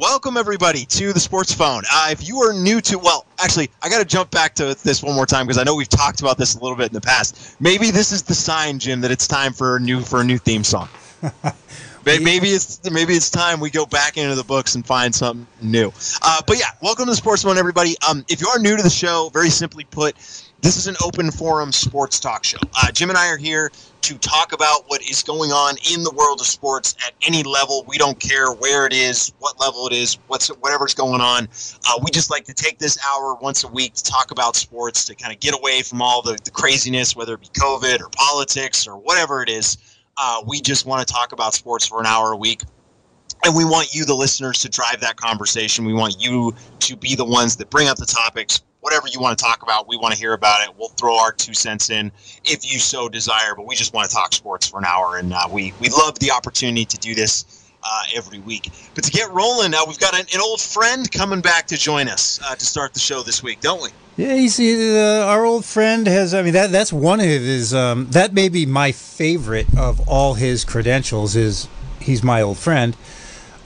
Welcome everybody to the Sports Phone. Uh, if you are new to, well, actually, I got to jump back to this one more time because I know we've talked about this a little bit in the past. Maybe this is the sign, Jim, that it's time for a new for a new theme song. maybe it's maybe it's time we go back into the books and find something new. Uh, but yeah, welcome to the Sports Phone, everybody. Um, if you are new to the show, very simply put, this is an open forum sports talk show. Uh, Jim and I are here to talk about what is going on in the world of sports at any level. We don't care where it is, what level it is, what's whatever's going on. Uh, we just like to take this hour once a week to talk about sports to kind of get away from all the, the craziness, whether it be COVID or politics or whatever it is. Uh, we just want to talk about sports for an hour a week. And we want you, the listeners, to drive that conversation. We want you to be the ones that bring up the topics, whatever you want to talk about, we want to hear about it. We'll throw our two cents in if you so desire, but we just want to talk sports for an hour, and uh, we we love the opportunity to do this uh, every week. But to get rolling, uh, we've got an, an, old friend coming back to join us uh, to start the show this week, don't we? Yeah, you see, uh, our old friend has. I mean, that that's one of his. Um, that may be my favorite of all his credentials. Is he's my old friend.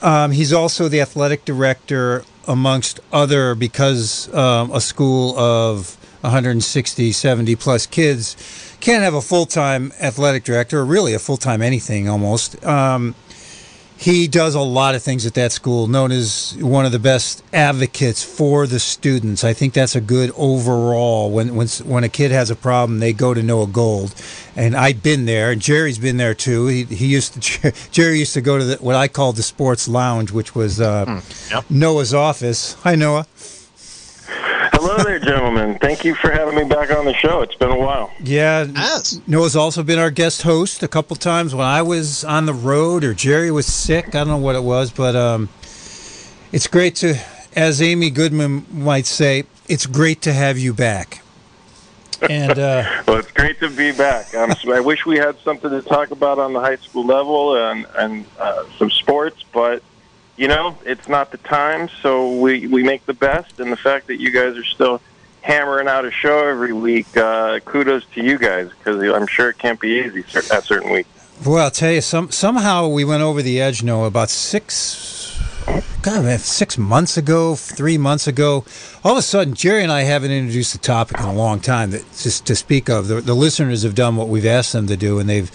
Um, he's also the athletic director amongst other because um, a school of 160 70 plus kids can't have a full-time athletic director or really a full-time anything almost. Um, he does a lot of things at that school, known as one of the best advocates for the students. I think that's a good overall. When when when a kid has a problem, they go to Noah Gold, and I've been there, and Jerry's been there too. He, he used to Jerry used to go to the, what I called the sports lounge, which was uh, mm, yep. Noah's office. Hi, Noah. Hello there, gentlemen. Thank you for having me back on the show. It's been a while. Yeah. Yes. Noah's also been our guest host a couple times when I was on the road or Jerry was sick. I don't know what it was, but um, it's great to, as Amy Goodman might say, it's great to have you back. And uh, well, it's great to be back. I wish we had something to talk about on the high school level and and uh, some sports, but you know, it's not the time, so we we make the best. And the fact that you guys are still hammering out a show every week, uh, kudos to you guys because I'm sure it can't be easy at certain weeks. Well, I'll tell you, some somehow we went over the edge. No, about six, God, man, six months ago, three months ago, all of a sudden, Jerry and I haven't introduced the topic in a long time. That just to speak of, the, the listeners have done what we've asked them to do, and they've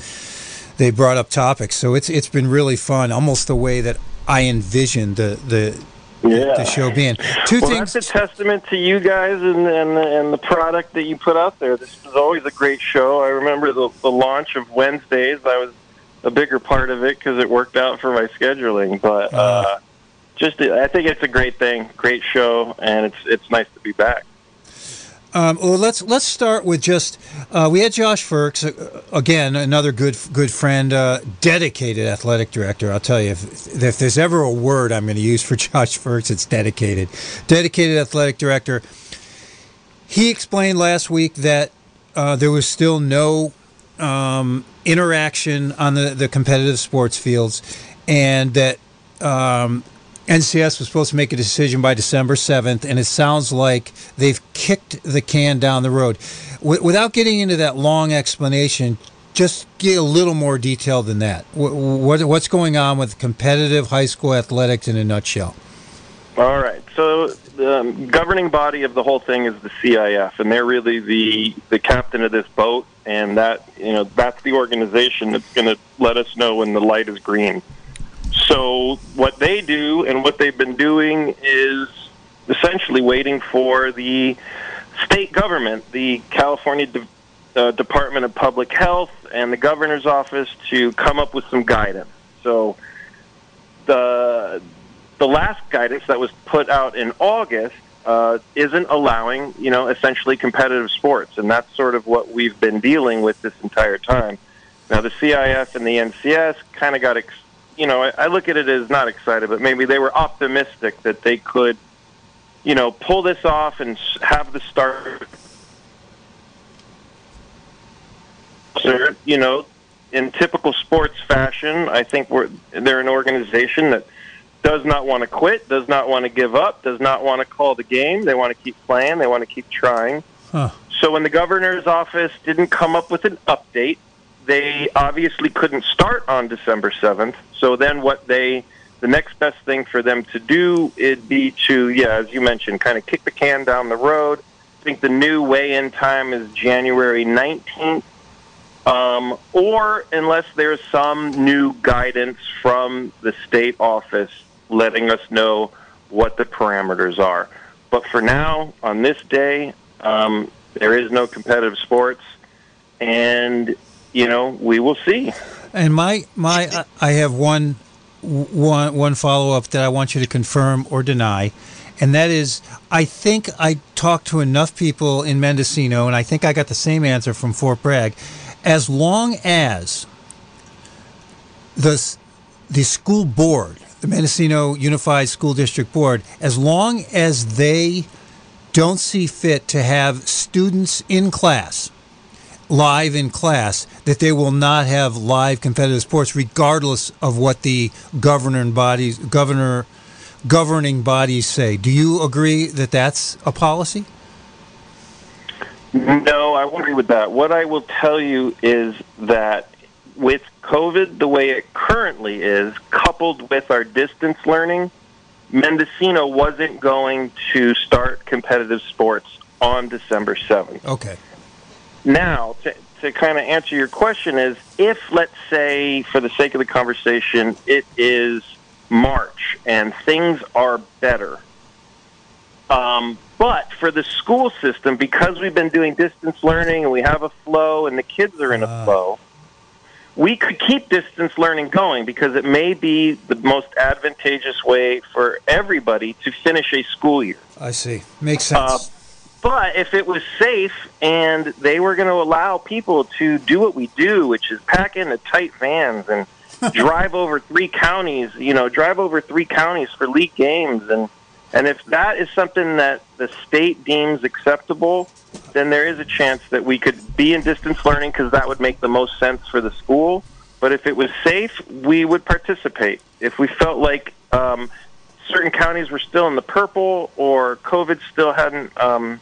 they brought up topics. So it's it's been really fun, almost the way that I envisioned the the yeah. the show being. Two well, things. That's a testament to you guys and, and and the product that you put out there. This is always a great show. I remember the, the launch of Wednesdays. I was a bigger part of it because it worked out for my scheduling. But uh, uh, just, I think it's a great thing, great show, and it's it's nice to be back. Um, well, let's let's start with just uh, we had Josh Ferks uh, again, another good good friend, uh, dedicated athletic director. I'll tell you, if, if there's ever a word I'm going to use for Josh Ferks, it's dedicated. Dedicated athletic director. He explained last week that uh, there was still no um, interaction on the, the competitive sports fields, and that um, NCS was supposed to make a decision by December 7th, and it sounds like they've kicked the can down the road. W- without getting into that long explanation, just get a little more detail than that. W- what's going on with competitive high school athletics in a nutshell? All right. So the um, governing body of the whole thing is the CIF, and they're really the the captain of this boat, and that you know that's the organization that's going to let us know when the light is green. So what they do and what they've been doing is essentially waiting for the state government, the California De- uh, Department of Public Health, and the governor's office to come up with some guidance. So the the last guidance that was put out in August uh, isn't allowing, you know, essentially competitive sports, and that's sort of what we've been dealing with this entire time. Now, the CIF and the NCS kind of got ex- you know, I, I look at it as not excited, but maybe they were optimistic that they could, you know, pull this off and have the start. You know, in typical sports fashion, I think we're they're an organization that does not want to quit, does not want to give up, does not want to call the game. They want to keep playing. They want to keep trying. Huh. So when the governor's office didn't come up with an update, they obviously couldn't start on December 7th. So then what they the next best thing for them to do it'd be to, yeah, as you mentioned, kind of kick the can down the road. I think the new weigh-in time is January 19th. Um, or unless there's some new guidance from the state office letting us know what the parameters are. But for now, on this day, um, there is no competitive sports, and you know we will see. And my my, I have one one one follow up that I want you to confirm or deny, and that is I think I talked to enough people in Mendocino, and I think I got the same answer from Fort Bragg. As long as the the school board, the Mendocino Unified School District Board, as long as they don't see fit to have students in class live in class that they will not have live competitive sports regardless of what the governing bodies governor governing bodies say. Do you agree that that's a policy? No i won't agree with that. What i will tell you is that with covid the way it currently is coupled with our distance learning mendocino wasn't going to start competitive sports on december 7th okay now, to, to kind of answer your question is if, let's say, for the sake of the conversation, it is March and things are better. Um, but for the school system, because we've been doing distance learning and we have a flow and the kids are in a uh. flow, we could keep distance learning going because it may be the most advantageous way for everybody to finish a school year. I see. Makes sense. Uh, but if it was safe and they were going to allow people to do what we do, which is pack into tight vans and drive over three counties, you know, drive over three counties for league games, and and if that is something that the state deems acceptable, then there is a chance that we could be in distance learning because that would make the most sense for the school. But if it was safe, we would participate. If we felt like um, certain counties were still in the purple or COVID still hadn't um,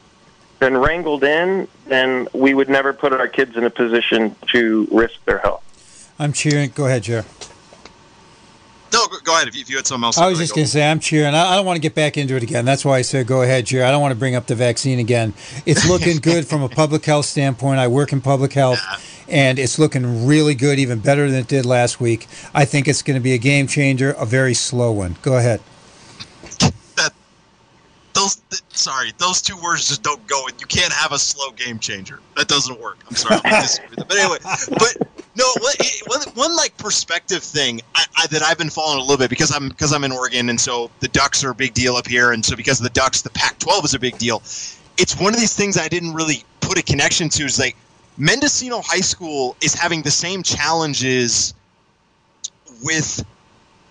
been wrangled in, then we would never put our kids in a position to risk their health. I'm cheering. Go ahead, Jer. No, go ahead. If you, if you had something else, I was just going to say I'm cheering. I, I, don't want to get back into it again. That's why I said go ahead, Jer. I don't want to bring up the vaccine again. It's looking good from a public health standpoint. I work in public health, and it's looking really good, even better than it did last week. I think it's going to be a game changer, a very slow one. Go ahead those th- sorry, those two words just don't go. You can't have a slow game changer. That doesn't work. I'm sorry. I'm But anyway, but no, one, one like perspective thing I, I, that I've been following a little bit because I'm because I'm in Oregon, and so the Ducks are a big deal up here, and so because of the Ducks, the Pac-12 is a big deal. It's one of these things I didn't really put a connection to. Is like Mendocino High School is having the same challenges with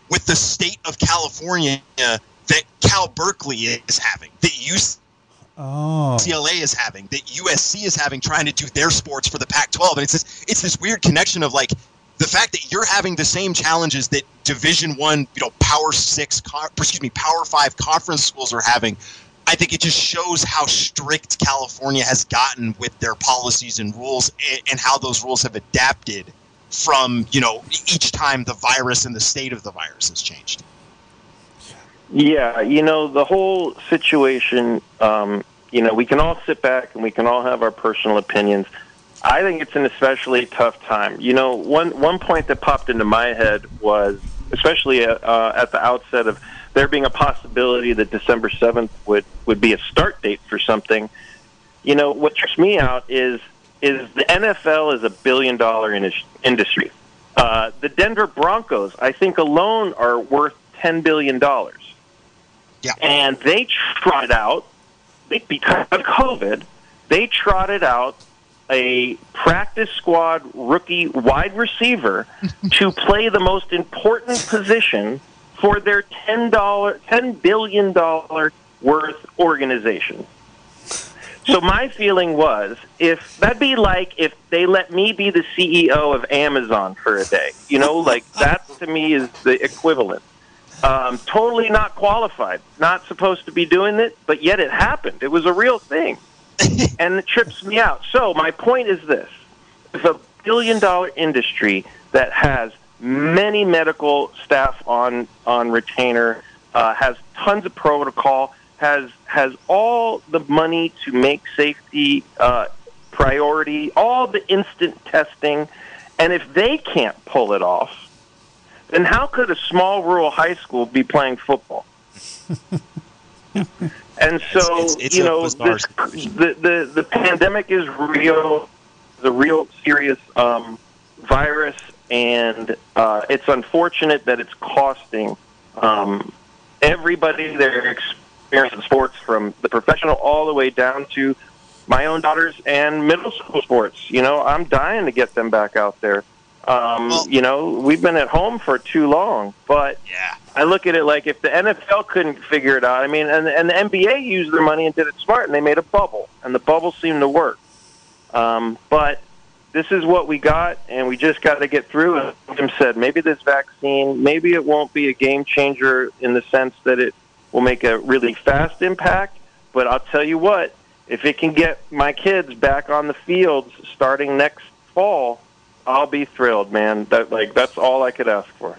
with the state of California that Cal Berkeley is having, that UCLA oh. is having, that USC is having, trying to do their sports for the Pac-12, and it's this, it's this weird connection of like the fact that you're having the same challenges that Division One, you know, Power Six, excuse me, Power Five conference schools are having. I think it just shows how strict California has gotten with their policies and rules, and, and how those rules have adapted from you know each time the virus and the state of the virus has changed. Yeah, you know, the whole situation, um, you know, we can all sit back and we can all have our personal opinions. I think it's an especially tough time. You know, one one point that popped into my head was, especially at, uh, at the outset of there being a possibility that December seventh would would be a start date for something. You know, what trips me out is is the NFL is a billion dollar in- industry. Uh, the Denver Broncos, I think alone, are worth ten billion dollars. Yeah. And they trotted out, because of COVID, they trotted out a practice squad rookie wide receiver to play the most important position for their ten dollar ten billion dollar worth organization. So my feeling was if that'd be like if they let me be the CEO of Amazon for a day. You know, like that to me is the equivalent. Um, totally not qualified, not supposed to be doing it, but yet it happened. It was a real thing. and it trips me out. So, my point is this it's a billion dollar industry that has many medical staff on on retainer, uh, has tons of protocol, has has all the money to make safety uh, priority, all the instant testing, and if they can't pull it off, then how could a small rural high school be playing football? and so It's- it's- it's you know this, the, the the pandemic is real, the real serious um, virus, and uh, it's unfortunate that it's costing um, everybody their experience in sports, from the professional all the way down to my own daughters and middle school sports. You know, I'm dying to get them back out there. Um, Well- you know, we've been at home for too long, but Yeah. I look at it like if the NFL couldn't figure it out, I mean, and, and the NBA used their money and did it smart, and they made a bubble, and the bubble seemed to work. Um, but this is what we got, and we just got to get through it. Jim said maybe this vaccine, maybe it won't be a game changer in the sense that it will make a really fast impact. But I'll tell you what, if it can get my kids back on the fields starting next fall, I'll be thrilled, man. That like that's all I could ask for.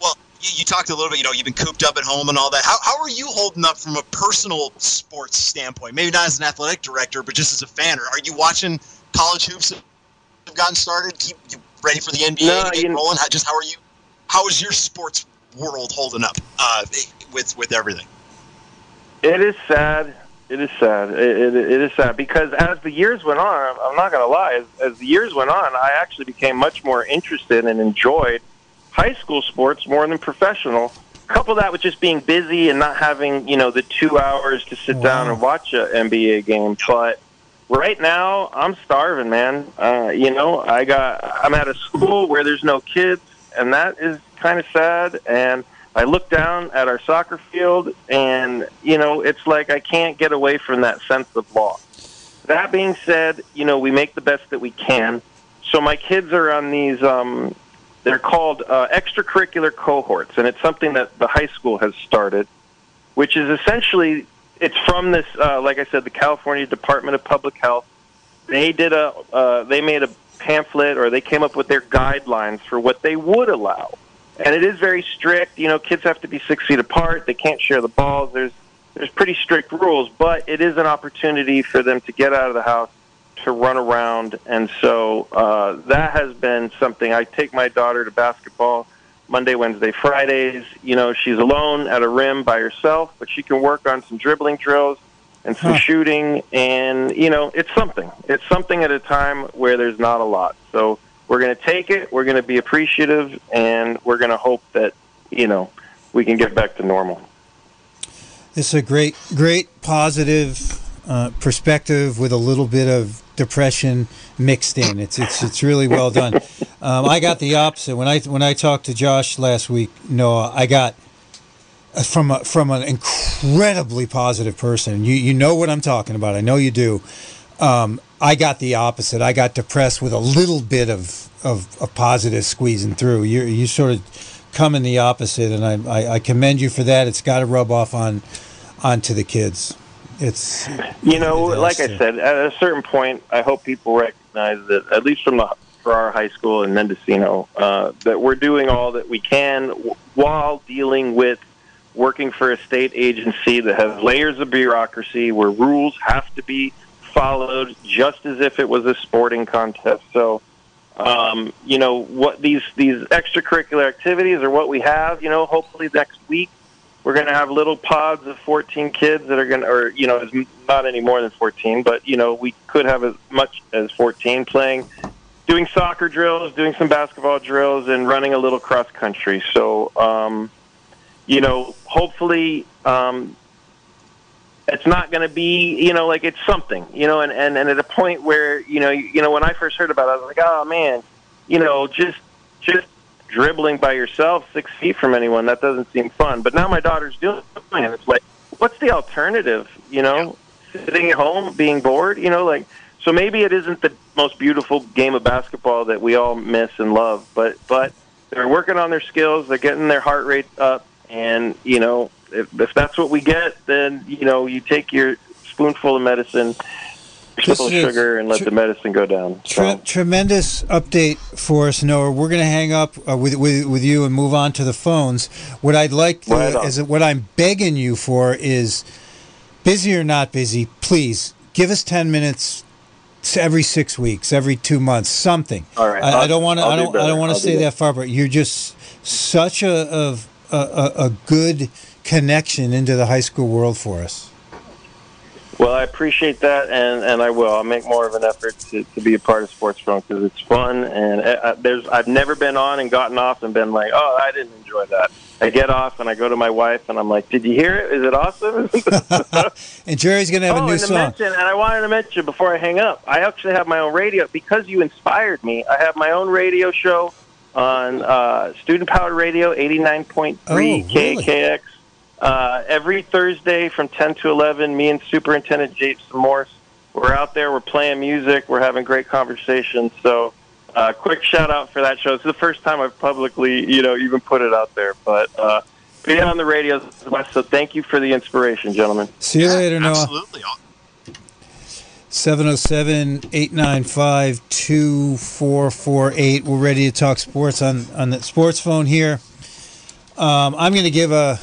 Well, you, you talked a little bit. You know, you've been cooped up at home and all that. How how are you holding up from a personal sports standpoint? Maybe not as an athletic director, but just as a fan. Are, are you watching college hoops have gotten started? Keep you ready for the NBA No, to get you- rolling? How, just how are you? How is your sports world holding up uh, with with everything? It is sad. It is sad. It, it, it is sad because as the years went on, I'm not going to lie. As, as the years went on, I actually became much more interested and enjoyed high school sports more than professional. Couple that with just being busy and not having you know the two hours to sit down and watch a NBA game. But right now, I'm starving, man. Uh, you know, I got I'm at a school where there's no kids, and that is kind of sad. And I look down at our soccer field, and you know, it's like I can't get away from that sense of loss. That being said, you know, we make the best that we can. So my kids are on these. Um, they're called uh, extracurricular cohorts, and it's something that the high school has started, which is essentially it's from this. Uh, like I said, the California Department of Public Health. They did a. Uh, they made a pamphlet, or they came up with their guidelines for what they would allow and it is very strict. You know, kids have to be six feet apart. They can't share the balls. There's there's pretty strict rules, but it is an opportunity for them to get out of the house, to run around, and so uh, that has been something. I take my daughter to basketball Monday, Wednesday, Fridays. You know, she's alone at a rim by herself, but she can work on some dribbling drills and some Huh. shooting, and you know, it's something. It's something at a time where there's not a lot. So we're going to take it. We're going to be appreciative, and we're going to hope that you know we can get back to normal. It's a great, great positive uh, perspective with a little bit of depression mixed in. It's it's it's really well done. Um, I got the opposite when I when I talked to Josh last week. Noah, I got uh, from a, from an incredibly positive person. You you know what I'm talking about. I know you do. Um, I got the opposite. I got depressed with a little bit of of, of positive squeezing through. You you sort of come in the opposite, and I, I, I commend you for that. It's got to rub off on onto the kids. It's You know, like I said, at a certain point, I hope people recognize that, at least from the for our high school in Mendocino, uh, that we're doing all that we can w- while dealing with working for a state agency that has layers of bureaucracy where rules have to be followed just as if it was a sporting contest. So, um, you know, what these these extracurricular activities are what we have. You know, hopefully next week we're going to have little pods of 14 kids that are going to, or you know, not any more than 14, but you know, we could have as much as 14 playing, doing soccer drills, doing some basketball drills, and running a little cross country. So, um, you know, hopefully. Um, it's not going to be, you know, like it's something, you know, and, and, and at a point where, you know, you, you know, when I first heard about it, I was like, oh man, you know, just, just dribbling by yourself six feet from anyone, that doesn't seem fun. But now my daughter's doing it. and It's like, what's the alternative? You know, sitting at home, being bored, you know, like, so maybe it isn't the most beautiful game of basketball that we all miss and love, but, but they're working on their skills, they're getting their heart rate up, and, you know, if, if that's what we get, then, you know, you take your spoonful of medicine triple sugar and let the medicine go down. Tre- tremendous update for us, Noah. We're going to hang up uh, with, with with you and move on to the phones. What I'd like to, right is what I'm begging you for is busy or not busy, please give us ten minutes every six weeks, every two months, something. All right. I, I don't want to. I don't. Do I don't want to say that far, but you're just such a, a a, a good connection into the high school world for us. Well, I appreciate that, and, and I will. I'll make more of an effort to, to be a part of Sports Phone because it's fun, and I, uh, uh, there's I've never been on and gotten off and been like, oh, I didn't enjoy that. I get off and I go to my wife and I'm like, "Did you hear it? Is it awesome?" and Jerry's gonna have oh, a new and song. Mention, and I wanted to mention before I hang up, I actually have my own radio because you inspired me. I have my own radio show on uh, Student Powered Radio, eighty nine point three KKX. Uh, every Thursday from 10 to 11, me and Superintendent Jason Morse, we're out there, we're playing music, we're having great conversations. So, uh, quick shout out for that show. It's the first time I've publicly, you know, even put it out there. But uh, being on the radio, so thank you for the inspiration, gentlemen. See you later, Noah. Absolutely. 707 895 2448. We're ready to talk sports on, on the sports phone here. Um, I'm going to give a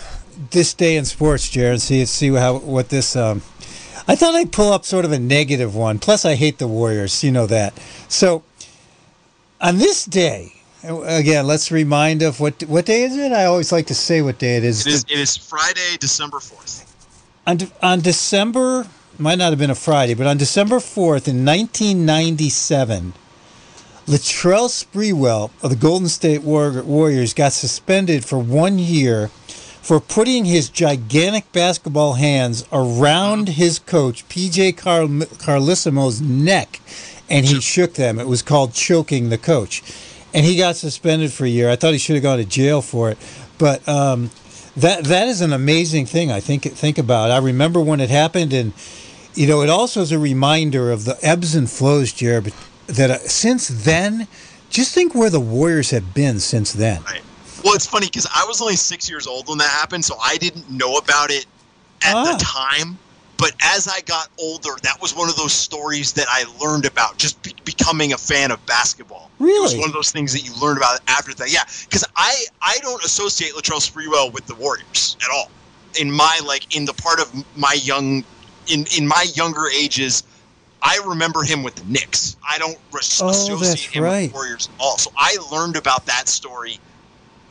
this day in sports, Jared. See see how what this. Um, I thought I'd pull up sort of a negative one. Plus, I hate the Warriors. You know that. So, on this day, again, let's remind of what what day is it? I always like to say what day it is. It is, it is Friday, December fourth. On, on December might not have been a Friday, but on December fourth in 1997. Latrell Sprewell of the Golden State Warriors got suspended for one year for putting his gigantic basketball hands around his coach, PJ Carl- Carlesimo's neck, and he shook them. It was called choking the coach. And he got suspended for a year. I thought he should have gone to jail for it. But um, that that is an amazing thing. I think think about. I remember when it happened, and you know, it also is a reminder of the ebbs and flows, Jared. That uh, since then, just think where the Warriors have been since then. Right. Well, it's funny because I was only six years old when that happened, so I didn't know about it at ah. the time. But as I got older, that was one of those stories that I learned about just be- becoming a fan of basketball. Really? It was one of those things that you learned about after that. Yeah, because I, I don't associate Latrell Sprewell with the Warriors at all. In my, like, in the part of my young, in, in my younger ages, I remember him with the Knicks. I don't oh, associate him right. with the Warriors at all. So I learned about that story –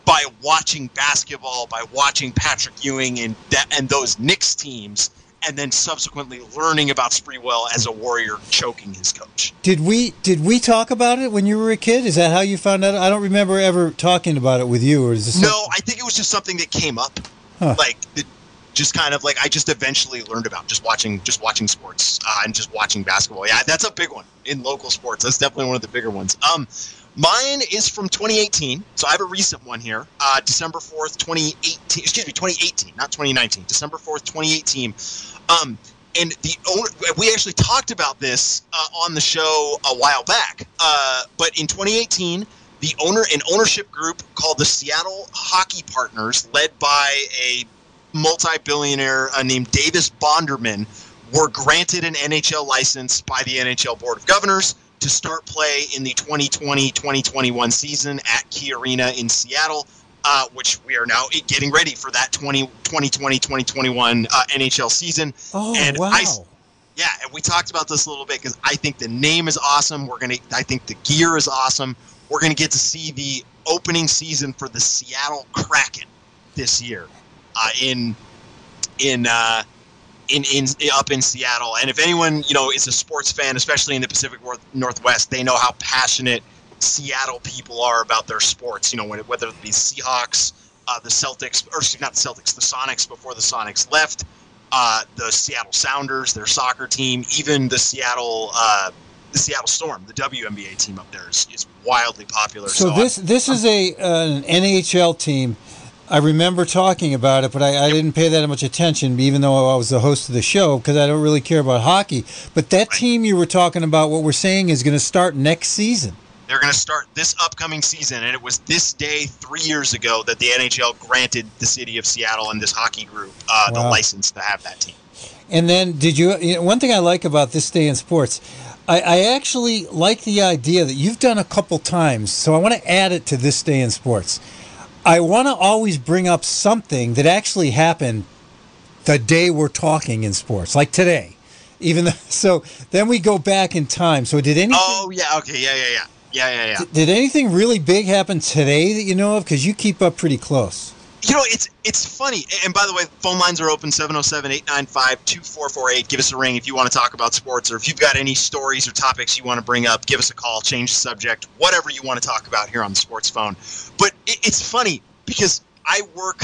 by watching basketball, by watching Patrick Ewing and that, and those Knicks teams, and then subsequently learning about Sprewell as a Warrior choking his coach. Did we did we talk about it when you were a kid? Is that how you found out? I don't remember ever talking about it with you. Or is this no? I think it was just something that came up, huh. like just kind of like I just eventually learned about just watching just watching sports uh, and just watching basketball. Yeah, that's a big one in local sports. That's definitely one of the bigger ones. Um, Mine is from 2018, so I have a recent one here. Uh, December 4th, 2018. Excuse me, 2018, not 2019. December 4th, 2018. Um, and the owner, we actually talked about this uh, on the show a while back. Uh, but in 2018, the owner, an ownership group called the Seattle Hockey Partners, led by a multi-billionaire uh, named Davis Bonderman, were granted an NHL license by the NHL Board of Governors to start play in the 2020-2021 season at Key Arena in Seattle, uh, which we are now getting ready for that 2020-2021 uh, NHL season. Oh, and wow. I, yeah, and we talked about this a little bit because I think the name is awesome. We're gonna, I think the gear is awesome. We're gonna get to see the opening season for the Seattle Kraken this year uh, in in uh, in, in up in Seattle. And if anyone you know is a sports fan, especially in the Pacific Northwest, they know how passionate Seattle people are about their sports. You know, when whether it be Seahawks, uh, the Celtics, or excuse, not the Celtics, the Sonics before the Sonics left, uh, the Seattle Sounders, their soccer team, even the Seattle. Uh, the Seattle Storm, the WNBA team up there, is, is wildly popular. So, so this I'm, this I'm, is a an NHL team I remember talking about it, but I, I, didn't pay that much attention, even though I was the host of the show, because I don't really care about hockey. But that team you were talking about, what we're saying is going to start next season. They're going to start this upcoming season, and it was this day three years ago that the NHL granted the city of Seattle and this hockey group uh, wow. the license to have that team. And then, did you, you know, one thing I like about this day in sports, I, I, actually like the idea that you've done a couple times, so I want to add it to this day in sports. I want to always bring up something that actually happened the day we're talking in sports, like today. Even though, so then we go back in time. So did anything? Oh yeah, okay, yeah, yeah, yeah, yeah, yeah, yeah. Did, did anything really big happen today that you know of? Because you keep up pretty close. You know, it's it's funny. And by the way, phone lines are open 707-895-2448. Give us a ring if you want to talk about sports or if you've got any stories or topics you want to bring up, give us a call, change the subject, whatever you want to talk about here on the sports phone. But it's funny because I work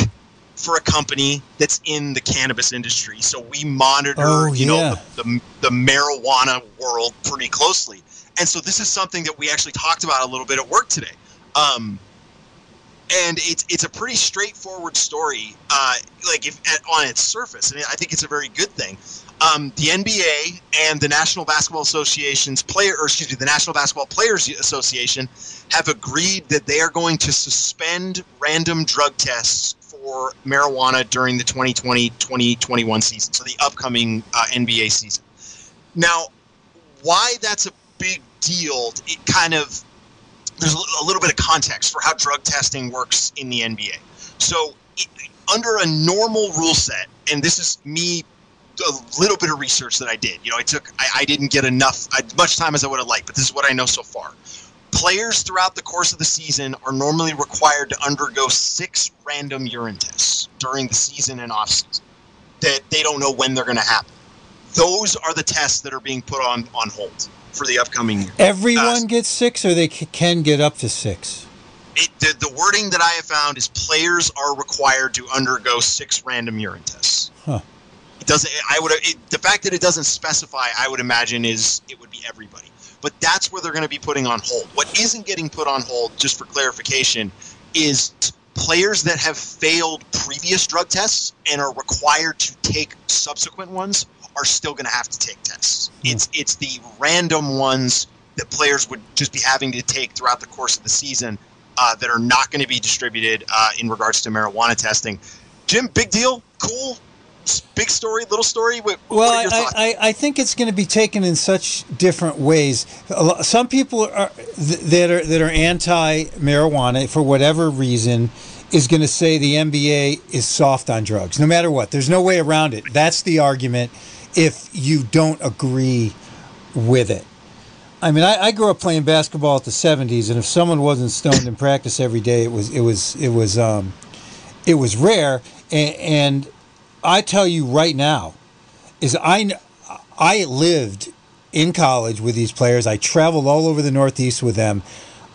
for a company that's in the cannabis industry. So we monitor, oh, you yeah. know, the, the, the marijuana world pretty closely. And so this is something that we actually talked about a little bit at work today. Um, and it's it's a pretty straightforward story, uh, like if at, on its surface, and I think it's a very good thing. Um, the NBA and the National Basketball Association's player, or excuse me, the National Basketball Players Association have agreed that they are going to suspend random drug tests for marijuana during the 2020-2021 season, so the upcoming uh, NBA season. Now, why that's a big deal? It kind of there's a little bit of context for how drug testing works in the NBA. So, it, under a normal rule set, and this is me a little bit of research that I did. You know, I took I, I didn't get enough as much time as I would have liked, but this is what I know so far. Players throughout the course of the season are normally required to undergo six random urine tests during the season and off season that they don't know when they're going to happen. Those are the tests that are being put on on hold for the upcoming year. Everyone uh, gets six, or they c- can get up to six. It, the, the wording that I have found is players are required to undergo six random urine tests. Huh. It doesn't. I would. It, the fact that it doesn't specify, I would imagine, is it would be everybody. But that's where they're going to be putting on hold. What isn't getting put on hold, just for clarification, is players that have failed previous drug tests and are required to take subsequent ones are still going to have to take tests. Mm. It's it's the random ones that players would just be having to take throughout the course of the season uh, that are not going to be distributed uh, in regards to marijuana testing. Jim, big deal, cool, big story, little story. What, well, I, I, I, think it's going to be taken in such different ways. Some people are that are that are anti marijuana for whatever reason is going to say the NBA is soft on drugs, no matter what. There's no way around it. That's the argument if you don't agree with it. I mean, I, I, grew up playing basketball at the '70s, and if someone wasn't stoned in practice every day, it was it was it was um, it was rare. And, and I tell you right now, is I I lived in college with these players. I traveled all over the Northeast with them.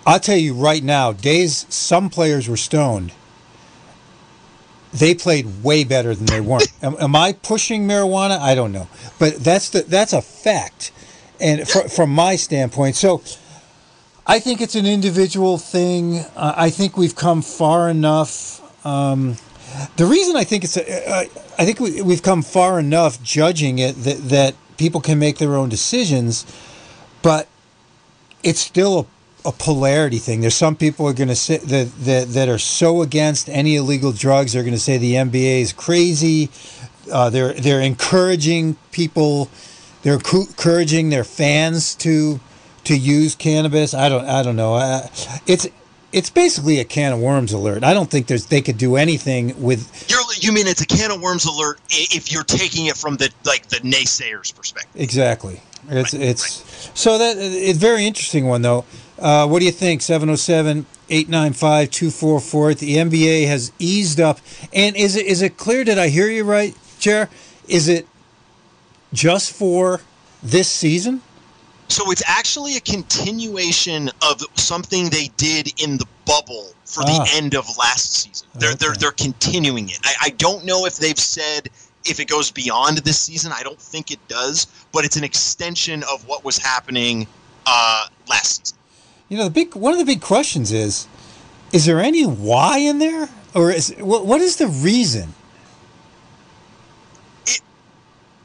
I'll tell you right now, days some players were stoned they played way better than they weren't. am, am, I pushing marijuana? I don't know, but that's the that's a fact, and fr- from my standpoint, so. I think it's an individual thing. Uh, I think we've come far enough. Um, the reason I think it's, a, uh, I think we, have come far enough judging it that, that people can make their own decisions, but it's still a a polarity thing. There's some people are going to say that, that that are so against any illegal drugs. They're going to say the NBA is crazy. Uh, they're they're encouraging people. They're encouraging their fans to to use cannabis. I don't I don't know. Uh, it's it's basically a can of worms alert. I don't think there's they could do anything with. You're, you mean it's a can of worms alert if you're taking it from the like the naysayers perspective? Exactly. It's right, it's right. so that it's very interesting one though. Uh, what do you think? 707 895 244. The NBA has eased up. And is it is it clear? Did I hear you right, Chair? Is it just for this season? So it's actually a continuation of something they did in the bubble for ah. the end of last season. They're okay. they're they're continuing it. I, I don't know if they've said if it goes beyond this season. I don't think it does, but it's an extension of what was happening uh, last season. You know, the big one of the big questions is: Is there any why in there, or is what? What is the reason? It,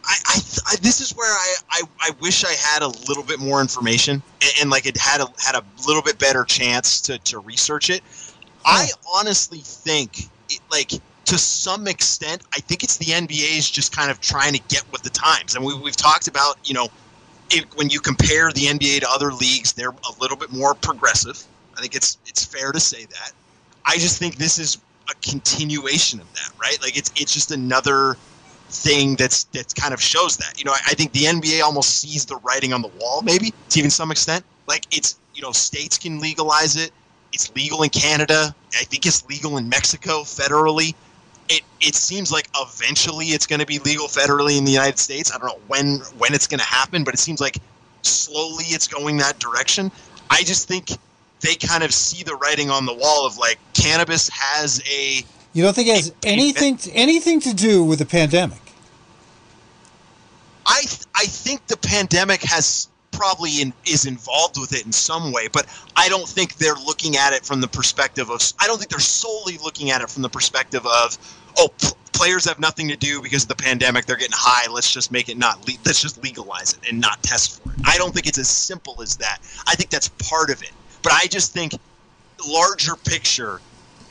I, I, I this is where I, I, I wish I had a little bit more information and, and like it had a had a little bit better chance to to research it. I honestly think it, like to some extent, I think it's the NBA's just kind of trying to get with the times. And we, we've talked about, you know, it, when you compare the NBA to other leagues, they're a little bit more progressive. I think it's it's fair to say that. I just think this is a continuation of that, right? Like it's it's just another thing that's that's kind of shows that. You know, I, I think the NBA almost sees the writing on the wall, maybe to even some extent. Like it's you know, states can legalize it. It's legal in Canada. I think it's legal in Mexico federally. It it seems like eventually it's going to be legal federally in the United States. I don't know when when it's going to happen, but it seems like slowly it's going that direction. I just think they kind of see the writing on the wall of like cannabis has a You don't think it has anything anything to do with the pandemic? I th- I think the pandemic has probably in, is involved with it in some way, but I don't think they're looking at it from the perspective of. I don't think they're solely looking at it from the perspective of, oh, p- players have nothing to do because of the pandemic. They're getting high. Let's just make it not. Le- let's just legalize it and not test for it. I don't think it's as simple as that. I think that's part of it, but I just think larger picture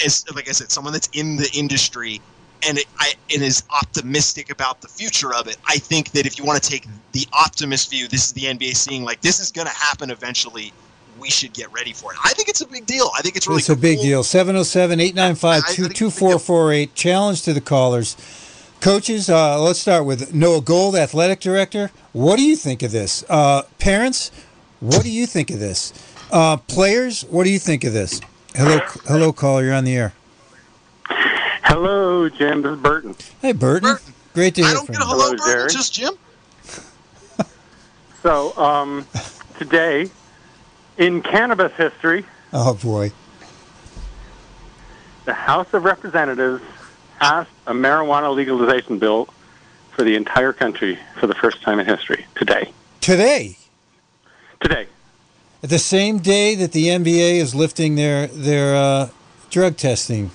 is like I said, someone that's in the industry and it, I, and is optimistic about the future of it. I think that if you want to take the optimist view, this is the NBA seeing like this is going to happen eventually. We should get ready for it. I think it's a big deal. I think it's really It's a big deal. 707 895 I- I think it's a big deal. 2448. Challenge to the callers. Coaches, uh, let's start with Noah Gold, athletic director. What do you think of this? Uh, parents, what do you think of this? Uh, players, what do you think of this? Hello, hello, caller. You're on the air. Hello, Jim. This is Burton. Hey, Burton. Burton. Great to I hear don't from get a you. hello, Hello, Burton, Jerry. just Jim. So, um, today, in cannabis history, Oh boy. the House of Representatives passed a marijuana legalization bill for the entire country for the first time in history. Today. Today, Today. at the same day that the NBA is lifting their their uh, drug testing.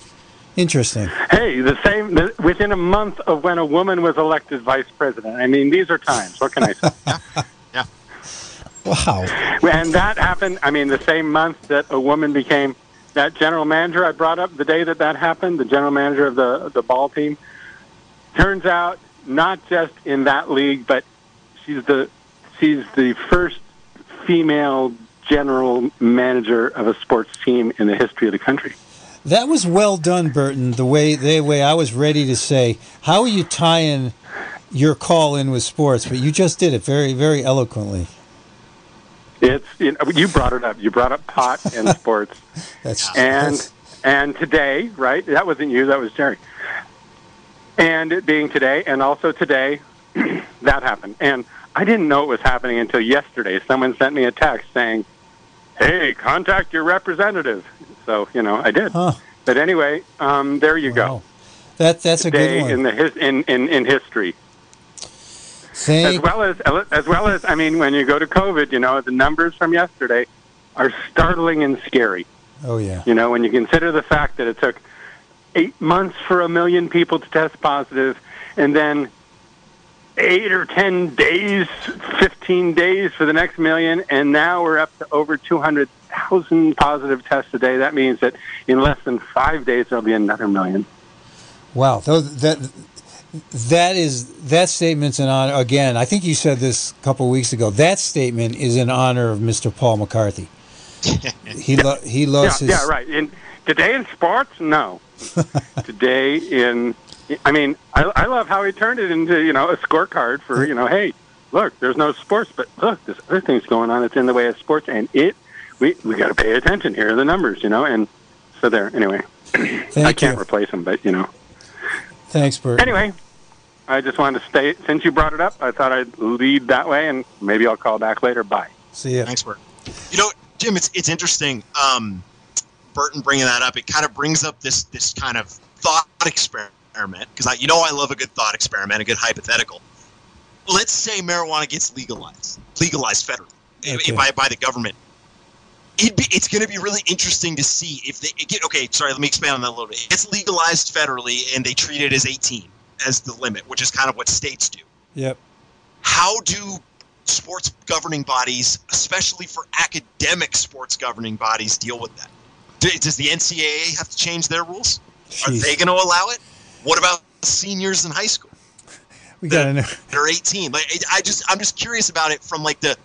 Interesting. Hey, the same the, within a month of when a woman was elected vice president. I mean, these are times. What can I say? Wow. And that happened, I mean, the same month that a woman became that general manager I brought up, the day that that happened, the general manager of the, the ball team. Turns out, not just in that league, but she's the, she's the first female general manager of a sports team in the history of the country. That was well done, Burton. The way the way I was ready to say, how are you tying your call in with sports? But you just did it very, very eloquently. It's you, know, you brought it up. You brought up pot and sports. That's and that's- and today, right? That wasn't you. That was Jerry. And it being today, and also today, that happened. And I didn't know it was happening until yesterday. Someone sent me a text saying, "Hey, contact your representative." So you know, I did. Huh. But anyway, um, there you wow. go. That that's a Day good in the his, in, in in history, as Thank well as as well as I mean, when you go to COVID, you know, the numbers from yesterday are startling and scary. Oh yeah. You know, when you consider the fact that it took eight months for a million people to test positive, and then eight or ten days, fifteen days for the next million, and now we're up to over two hundred thousand positive tests a day. That means that in less than five days there'll be another million. Wow. Those, that that is that statement's in honor. Again, I think you said this a couple of weeks ago. That statement is in honor of Mr. Paul McCarthy. He lo- he Yeah, his. yeah, right. In today in sports, no. today in, I mean, I, I love how he turned it into you know a scorecard for you know, hey, look, there's no sports, but look, there's other things going on it's in the way of sports, and it, we we got to pay attention. Here are the numbers, you know, and so there. Anyway, Thank I can't you. replace him, but you know, Thanks, Bert. anyway. I just wanted to stay. Since you brought it up, I thought I'd lead that way, and maybe I'll call back later. Bye. See ya. Thanks, Bert. You know, Jim, it's it's interesting. Um, Burton bringing that up, it kind of brings up this this kind of thought experiment because I, you know, I love a good thought experiment, a good hypothetical. Let's say marijuana gets legalized, legalized federally Okay. by by the government. It'd be, it's going to be really interesting to see if they get. Okay, sorry, let me expand on that a little bit. It's legalized federally, and they treat it as 18 as the limit, which is kind of what states do Yep. how do sports governing bodies, especially for academic sports governing bodies, deal with that? Does the NCAA have to change their rules? Are they going to allow it? What about seniors in high school? We got to know. They're 18. Like I just, I'm just curious about it from like the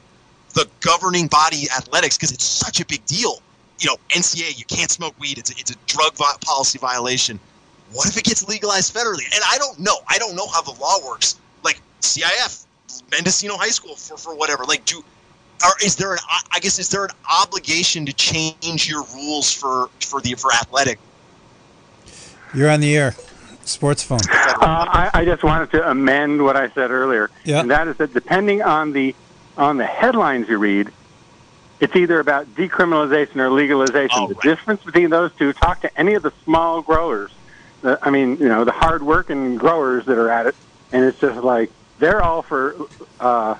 the governing body athletics because it's such a big deal. You know, NCAA, you can't smoke weed. It's a, it's a drug vi- policy violation. What if it gets legalized federally? And I don't know. I don't know how the law works. Like CIF, Mendocino High School for for whatever. Like, do or is there an? I guess is there an obligation to change your rules for for the for athletic? You're on the air. Sports phone. Uh, I, I just wanted to amend what I said earlier, Yeah. and that is that depending on the on the headlines you read, it's either about decriminalization or legalization. Oh, the right. difference between those two, talk to any of the small growers. Uh, I mean, you know, the hard-working growers that are at it, and it's just like they're all for. Uh,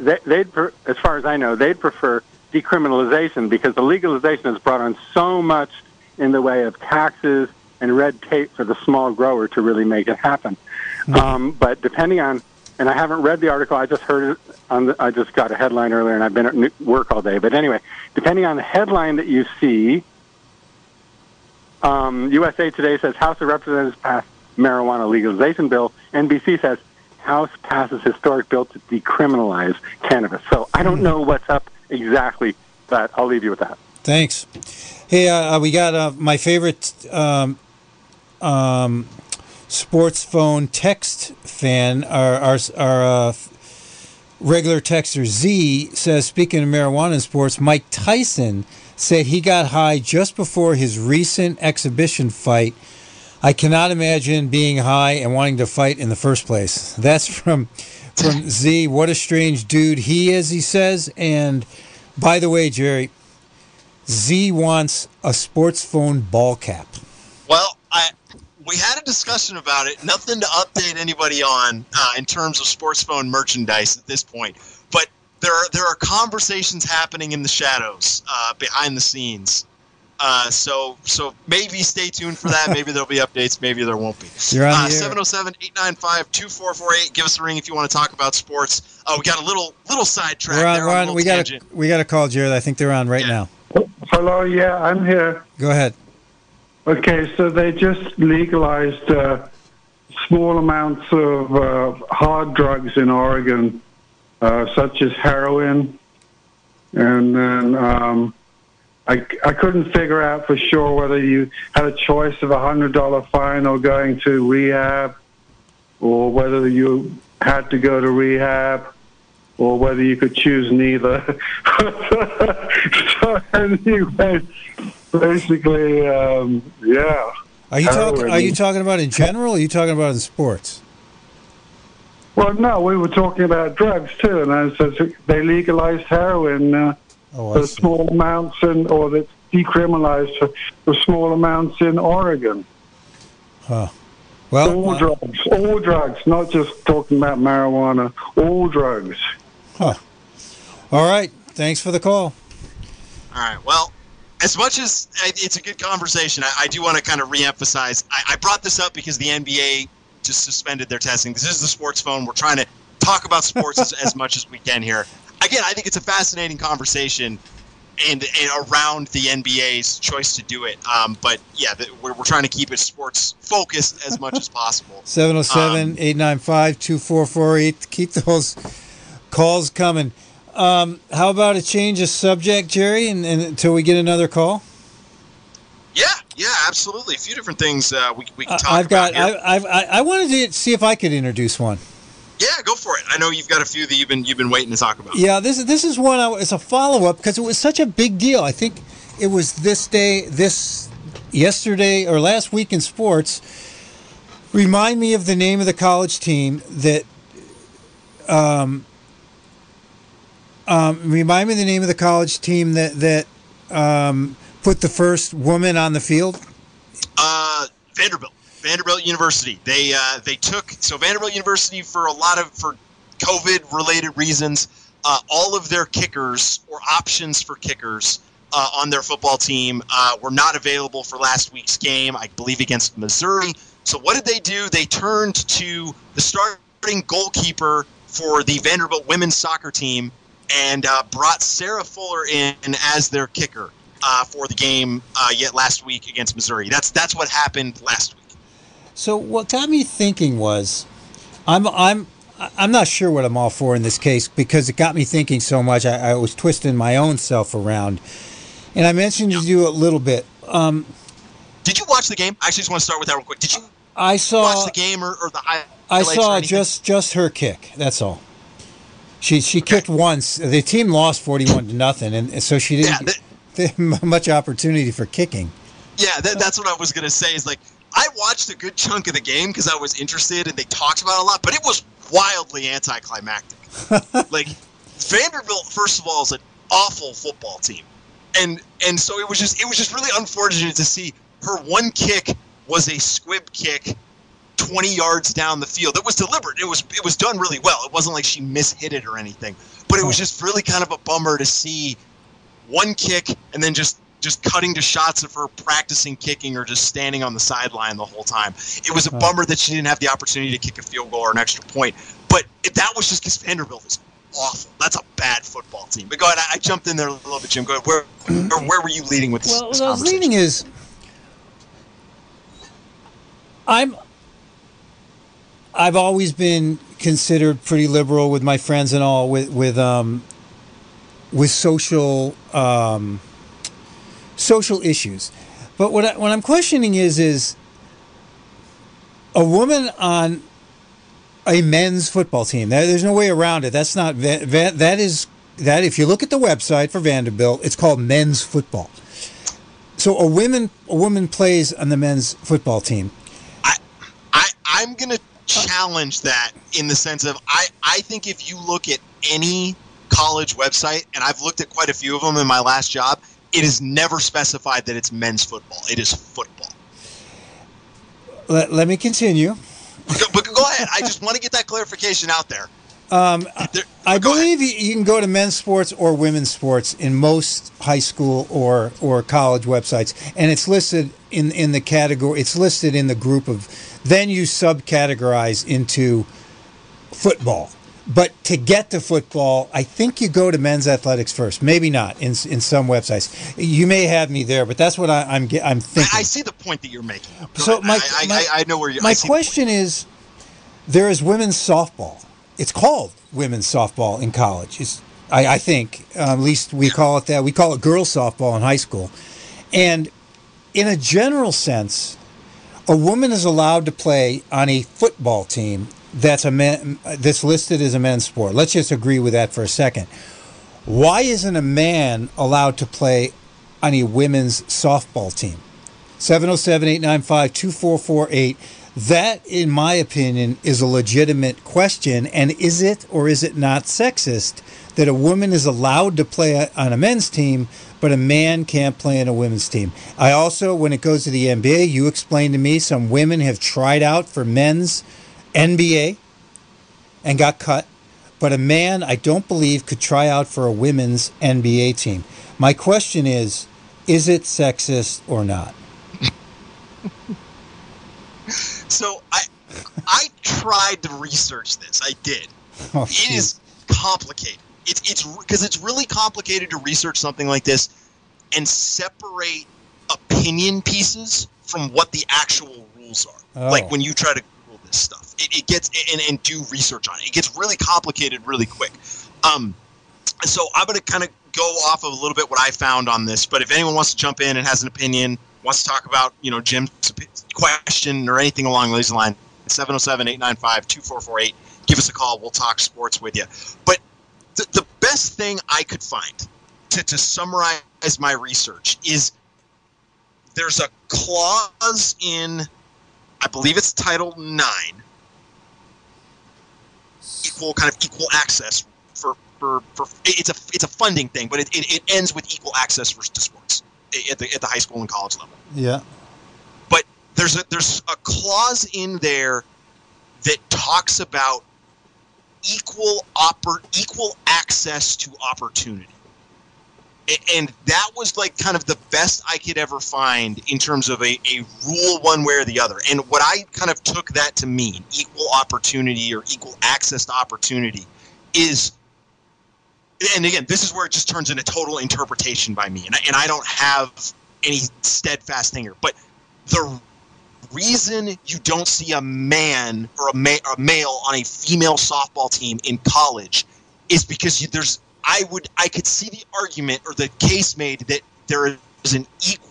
they, they'd, pre- as far as I know, they'd prefer decriminalization because the legalization has brought on so much in the way of taxes and red tape for the small grower to really make it happen. Um, but depending on, and I haven't read the article, I just heard it on. The, I just got a headline earlier, and I've been at work all day. But anyway, depending on the headline that you see, um, USA Today says House of Representatives passed marijuana legalization bill. NBC says House passes historic bill to decriminalize cannabis. So I don't know what's up exactly, but I'll leave you with that. Thanks. Hey, uh, uh, we got uh, my favorite um, um, sports phone text fan, our our, our uh, regular texter Z says, speaking of marijuana in sports, Mike Tyson said he got high just before his recent exhibition fight. I cannot imagine being high and wanting to fight in the first place. That's from from Z. What a strange dude he is, he says. And by the way, Jerry, Z wants a sports phone ball cap. Well, I we had a discussion about it. Nothing to update anybody on uh, in terms of sports phone merchandise at this point. But there are there are conversations happening in the shadows, uh, behind the scenes. Uh, so so maybe stay tuned for that. Maybe there'll be updates. Maybe there won't be. You're on Uh, the 707-895-2448. Give us a ring if you want to talk about sports. Oh, we got a little little sidetrack We're on, there. we're on a on, we got tangent. a we got a call, Jared. I think they're on right Yeah. now. Hello, yeah, I'm here. Go ahead. Okay, so they just legalized uh, small amounts of uh, hard drugs in Oregon, uh, such as heroin, and then um, I, I couldn't figure out for sure whether you had a choice of a hundred dollar fine or going to rehab, or whether you had to go to rehab, or whether you could choose neither. so anyway, basically, um, yeah. Are you talking? Are you talking about in general? Or are you talking about in sports? Well, no, we were talking about drugs too, and I said they legalized heroin uh, Oh, for small amounts, and or they decriminalized for, for small amounts in Oregon. Huh. Well, all uh, drugs, all drugs, not just talking about marijuana. All drugs. all right. Thanks for the call. All right. Well, as much as it's a good conversation, I, I do want to kind of reemphasize. I, I brought this up because the NBA just suspended their testing. This is the sports phone. We're trying to talk about sports as, as much as we can here. Again, I think it's a fascinating conversation. And, and around the NBA's choice to do it, um, but yeah, the, we're, we're trying to keep it sports focused as much as possible. 707 895 2448. Keep those calls coming. Um, how about a change of subject, Jerry, and, and until we get another call? Yeah, yeah, absolutely. A few different things uh, we, we can Uh, talk I've got. about. I've. I, I wanted to see if I could introduce one. yeah, go for it. I know you've got a few that you've been you've been waiting to talk about. Yeah, this is this is one. I, it's a follow up because it was such a big deal. I think it was this day, this yesterday or last week in sports. Remind me of the name of the college team that. Um, um, remind me of the name of the college team that that um, put the first woman on the field. Uh, Vanderbilt, Vanderbilt University. They uh, they took so Vanderbilt University for a lot of for COVID related reasons. Uh, all of their kickers or options for kickers uh, on their football team uh, were not available for last week's game, I believe against Missouri. So what did they do? They turned to the starting goalkeeper for the Vanderbilt women's soccer team and uh, brought Sarah Fuller in as their kicker uh, for the game uh, yet last week against Missouri. That's that's what happened last week. So what got me thinking was, I'm I'm I'm not sure what I'm all for in this case because it got me thinking so much. I, I was twisting my own self around, and I mentioned to you a little bit. Um, Did you watch the game? I actually just want to start with that real quick. Did you I saw watch the game or, or the? I saw just just her kick. That's all. She she kicked once. The team lost forty one to nothing, and so she didn't get much opportunity for kicking. Yeah, that, that's what I was gonna say. Is like I watched a good chunk of the game because I was interested and they talked about it a lot, but it was wildly anticlimactic. like Vanderbilt, first of all, is an awful football team, and and so it was just it was just really unfortunate to see her one kick was a squib kick. 20 yards down the field. It was deliberate. It was it was done really well. It wasn't like she mishit it or anything. But it was just really kind of a bummer to see one kick and then just just cutting to shots of her practicing kicking or just standing on the sideline the whole time. It was a bummer that she didn't have the opportunity to kick a field goal or an extra point. But it, that was just because Vanderbilt is awful. That's a bad football team. But go ahead. I, I jumped in there a little bit, Jim. Go ahead. Where where, where were you leading with this? Well, this what I was leading is, I'm. I've always been considered pretty liberal with my friends and all with with um, with social um, social issues, but what I, what I'm questioning is is a woman on a men's football team. There's no way around it. That's not Va- that is that. If you look at the website for Vanderbilt, it's called men's football. So a woman a woman plays on the men's football team. I, I, I'm to challenge that in the sense of I, I think if you look at any college website, and I've looked at quite a few of them in my last job, it is never specified that it's men's football. It is football. Let, let me continue. But go, ahead. I just want to get that clarification out there. Um, There- I ahead. believe you, you can go to men's sports or women's sports in most high school or or college websites, and it's listed in in the category. It's listed in the group of. Then you subcategorize into football. But to get to football, I think you go to men's athletics first. Maybe not in in some websites. You may have me there, but that's what I, I'm I'm thinking. I, I see the point that you're making. So my- I, I, my- I, I know where you. My see the question is, there is women's softball. It's called women's softball in college. It's, I, I think, uh, at least we call it that. We call it girls softball in high school. And in a general sense, a woman is allowed to play on a football team that's a man, that's listed as a men's sport. Let's just agree with that for a second. Why isn't a man allowed to play on a women's softball team? 707 895 2448. That, in my opinion, is a legitimate question. And is it or is it not sexist that a woman is allowed to play on a men's team, but a man can't play on a women's team? I also, when it goes to the NBA, you explained to me some women have tried out for men's NBA and got cut. But a man, I don't believe, could try out for a women's NBA team. My question is is it sexist or not? So I, I tried to research this. I did. Oh, It jeez. is complicated. It's it's because it's really complicated to research something like this and separate opinion pieces from what the actual rules are. Oh. Like when you try to Google this stuff, it, it gets and, and do research on it. It gets really complicated really quick. Um, so I'm going to kind of go off of a little bit what I found on this. But if anyone wants to jump in and has an opinion, wants to talk about you know Jim's question or anything along those lines, 707-895-2448. Give us a call. We'll talk sports with you. But the, the best thing I could find to, to summarize my research is there's a clause in, I believe it's Title Nine, equal kind of equal access for for, for it's a it's a funding thing, but it, it, it ends with equal access for to sports at the at the high school and college level Yeah. but there's a there's a clause in there that talks about equal oppor- equal access to opportunity. And that was like kind of the best I could ever find in terms of a, a rule one way or the other. And what I kind of took that to mean, equal opportunity or equal access to opportunity, is and again, this is where it just turns into total interpretation by me, and I, and I don't have any steadfast thing here. But the reason you don't see a man or a, ma- a male on a female softball team in college is because you, there's I would I could see the argument or the case made that there is an equal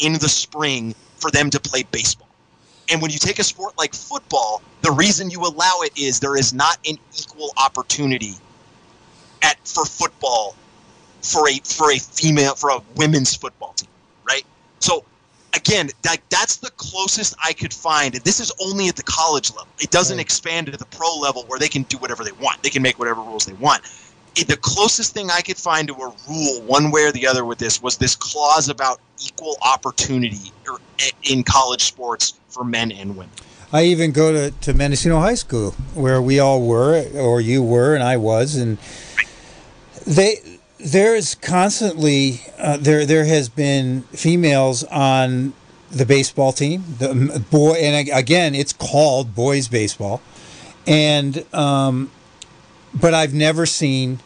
in the spring for them to play baseball. And when you take a sport like football, the reason you allow it is there is not an equal opportunity at for football for a for a female for a women's football team, right? So again, that that's the closest I could find. This is only at the college level. It doesn't Right. expand to the pro level where they can do whatever they want. They can make whatever rules they want. It, the closest thing I could find to a rule, one way or the other, with this was this clause about equal opportunity er, in college sports for men and women. I even go to, to Mendocino High School, where we all were, or you were, and I was, and they there is constantly uh, there there has been females on the baseball team, the boy, and again, it's called boys baseball, and um, but I've never seen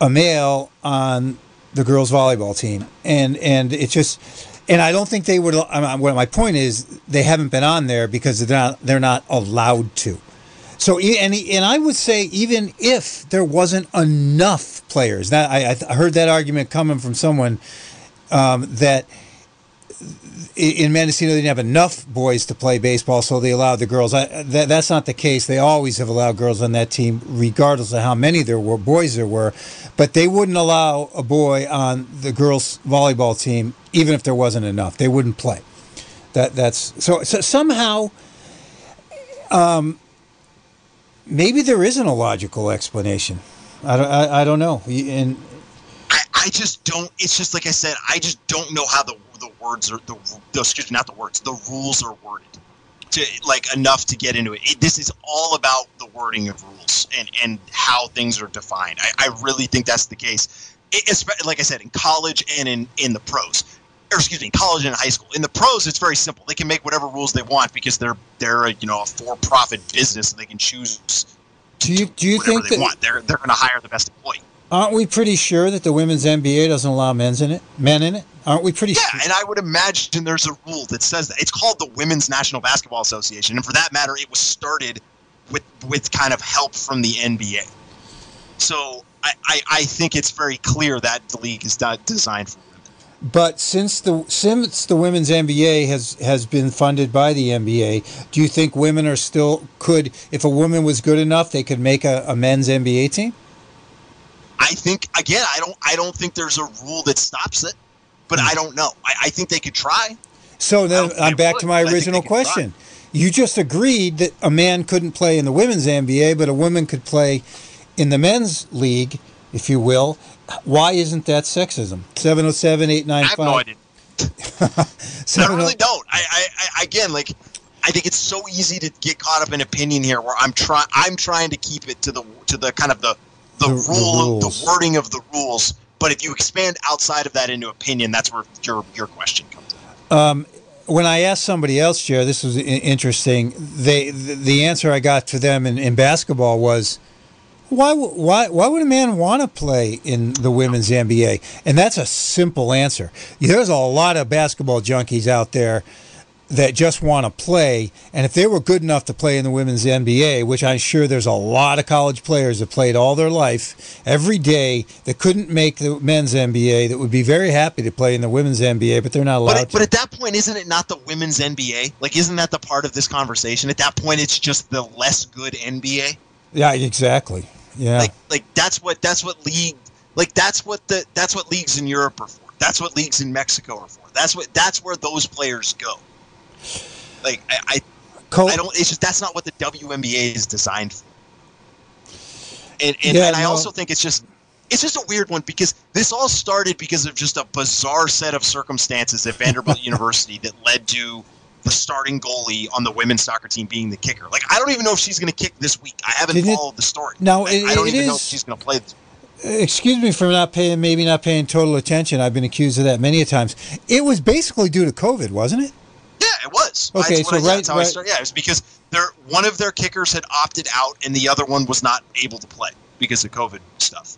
a male on the girls volleyball team, and and it just and I don't think they would. What my point is, they haven't been on there because they're not they're not allowed to. So and and I would say even if there wasn't enough players, that I, I heard that argument coming from someone um, that in Mendocino they didn't have enough boys to play baseball, so they allowed the girls. I, that, that's not the case. They always have allowed girls on that team, regardless of how many there were boys there were. But they wouldn't allow a boy on the girls volleyball team, even if there wasn't enough. They wouldn't play. That that's so, so somehow. Um, maybe there isn't a logical explanation. I don't. I, I don't know. And I, I just don't. It's just like I said. I just don't know how the the words are the, the excuse me, not the words. The rules are worded to like enough to get into it. it. This is all about the wording of rules and and how things are defined. I, I really think that's the case. It, like I said, in college and in in the pros. Or excuse me, college and high school. In the pros, it's very simple. They can make whatever rules they want because they're they're a, you know a for-profit business and they can choose do you do you whatever think they that want. They're they're going to hire the best employee. aren't we pretty sure that the women's NBA doesn't allow men's in it? Men in it? Aren't we pretty? Yeah, sure? and I would imagine there's a rule that says that. It's called the Women's National Basketball Association, and for that matter, it was started with with kind of help from the NBA. So I, I, I think it's very clear that the league is not designed for. But since the since the women's NBA has has been funded by the NBA, do you think women are still could if a woman was good enough, they could make a, a men's NBA team? I think again, I don't I don't think there's a rule that stops it, but I don't know. I, I think they could try. So then I'm back would, to my but I think original try. question. You just agreed that a man couldn't play in the women's NBA, but a woman could play in the men's league, if you will. Why isn't that sexism? 707 I have no idea. I really don't. I, I, again like I think it's so easy to get caught up in opinion here where I'm trying I'm trying to keep it to the to the kind of the the, The- the rule rules. the wording of the rules. But if you expand outside of that into opinion, that's where your your question comes in. Um, when I asked somebody else, Jared, this was interesting. They the, the answer I got to them in, in basketball was, why why why would a man want to play in the women's NBA? And that's a simple answer. There's a lot of basketball junkies out there that just want to play, and if they were good enough to play in the women's NBA, which I'm sure there's a lot of college players that played all their life every day that couldn't make the men's NBA, that would be very happy to play in the women's NBA, but they're not allowed But, to. but at that point, isn't it not the women's NBA? Like, isn't that the part of this conversation? At that point, it's just the less good NBA. Yeah, exactly. Yeah. Like, like that's what that's what league like that's what the that's what leagues in Europe are for. That's what leagues in Mexico are for. That's what that's where those players go. Like, I, I Col- I don't. It's just that's not what the WNBA is designed for. And and, Yeah, and I no. also think it's just it's just a weird one because this all started because of just a bizarre set of circumstances at Vanderbilt University that led to the starting goalie on the women's soccer team being the kicker. Like I don't even know if she's going to kick this week. I haven't it- followed the story. No, I, it- I don't it even know if she's going to play. This. Excuse me for not paying, maybe not paying total attention. I've been accused of that many a times. It was basically due to COVID, wasn't it? Yeah, it was. Okay, That's what so I, right- that's how I right- started. Yeah, it was because their one of their kickers had opted out, and the other one was not able to play because of COVID stuff,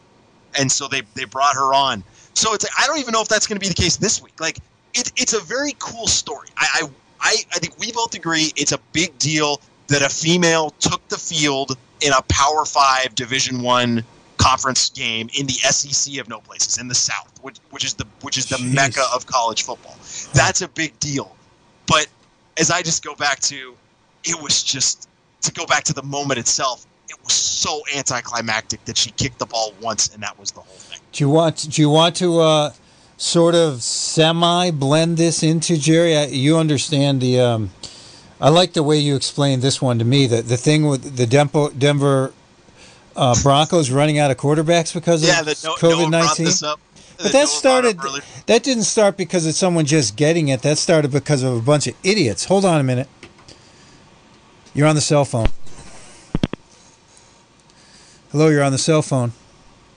and so they they brought her on. So it's I don't even know if that's going to be the case this week. Like it, it's a very cool story. I, I I I think we both agree it's a big deal that a female took the field in a Power Five Division One conference game in the SEC of no places in the South, which which is the which is the Jeez. mecca of college football. That's a big deal. But as I just go back to, it was just to go back to the moment itself. It was so anticlimactic that she kicked the ball once, and that was the whole thing. Do you want? Do you want to uh, sort of semi blend this into Jerry? I, you understand the. Um, I like the way you explained this one to me. That the thing with the Denver, Denver uh, Broncos running out of quarterbacks because Yeah, of no, COVID nineteen. But that started. That didn't start because of someone just getting it. That started because of a bunch of idiots. Hold on a minute. You're on the cell phone. Hello, you're on the cell phone.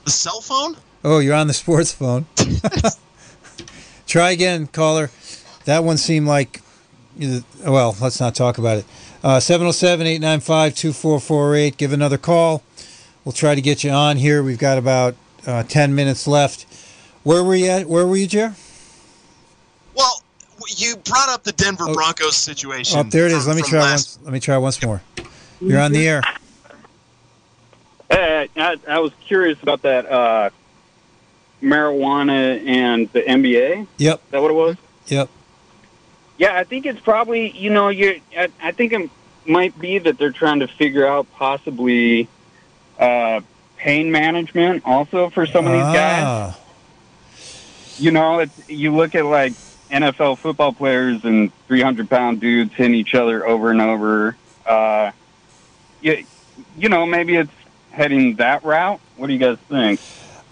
The cell phone. Oh, you're on the sports phone. Try again, caller. That one seemed like. Well, let's not talk about it. Uh, 707 895 2448. Give another call. We'll try to get you on here. We've got about uh, 10 minutes left. Where were you at? Where were you, Jer? Well, you brought up the Denver Oh. Broncos situation. Oh, there it is. from- Let me try last- once. Let me try once more. You're on the air. Hey, I, I was curious about that uh, marijuana and the NBA. Yep. Is that what it was? Yep. Yeah, I think it's probably you know you're. I, I think it might be that they're trying to figure out possibly uh, pain management also for some of these guys. Ah, You know, it's you look at like NFL football players and 300 pound dudes hitting each other over and over. Uh, you, you know, maybe it's heading that route. What do you guys think?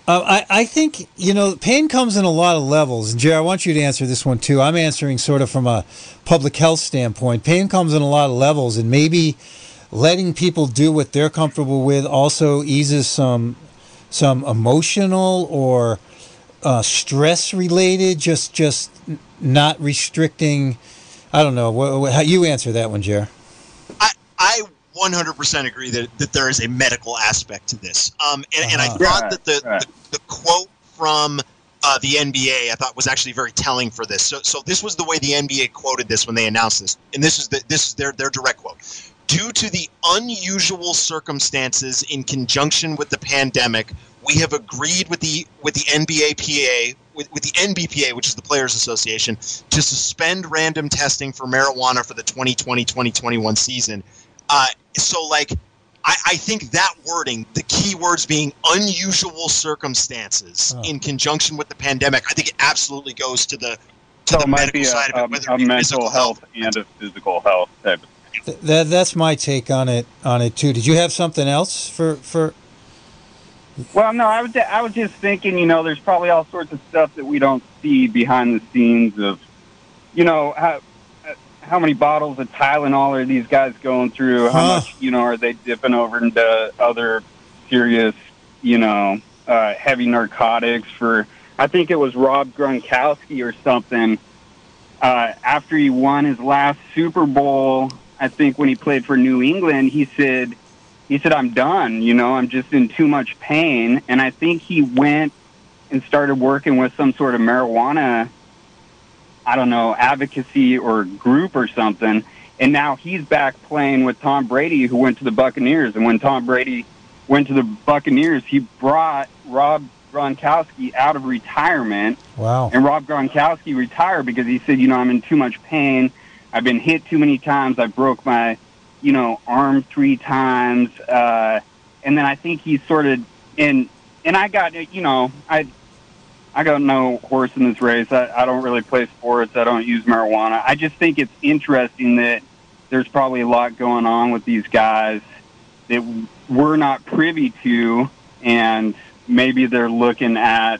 Uh, I, I think, you know, pain comes in a lot of levels. And, Jerry, I want you to answer this one, too. I'm answering sort of from a public health standpoint. Pain comes in a lot of levels, and maybe letting people do what they're comfortable with also eases some some emotional or uh, stress related, just just not restricting. I don't know. Wha- wha- How you answer that one, Jerry? I, I 100% agree that, that there is a medical aspect to this. Um, and, and I Uh-huh. thought Right, that the, right. the, the quote from uh, the NBA I thought was actually very telling for this. So, so this was the way the NBA quoted this when they announced this, and this is the, this is their their direct quote. Due to the unusual circumstances in conjunction with the pandemic, we have agreed with the with the NBAPA with, with the NBPA, which is the Players Association, to suspend random testing for marijuana for the 2020-2021 season. Uh, so, like, I, I think that wording, the key words being unusual circumstances Huh. in conjunction with the pandemic, I think it absolutely goes to the to So the might medical be a, side of it, whether a it be mental physical health and a physical health type. of Th- that that's my take on it on it too. Did you have something else for for? Well, no, I was I was just thinking, you know, there's probably all sorts of stuff that we don't see behind the scenes of, you know, how how many bottles of Tylenol are these guys going through? How Huh. much, you know, are they dipping over into other serious, you know, uh, heavy narcotics for? I think it was Rob Gronkowski or something. Uh, after he won his last Super Bowl, I think when he played for New England, he said he said, I'm done. You know, I'm just in too much pain. And I think he went and started working with some sort of marijuana, I don't know, advocacy or group or something. And now he's back playing with Tom Brady, who went to the Buccaneers. And when Tom Brady went to the Buccaneers, he brought Rob Gronkowski out of retirement Wow. and Rob Gronkowski retired because he said, you know, I'm in too much pain. I've been hit too many times. I broke my, you know, arm three times. Uh, and then I think he's sort of and and I got you know I I got no horse in this race. I, I don't really play sports. I don't use marijuana. I just think it's interesting that there's probably a lot going on with these guys that we're not privy to, and maybe they're looking at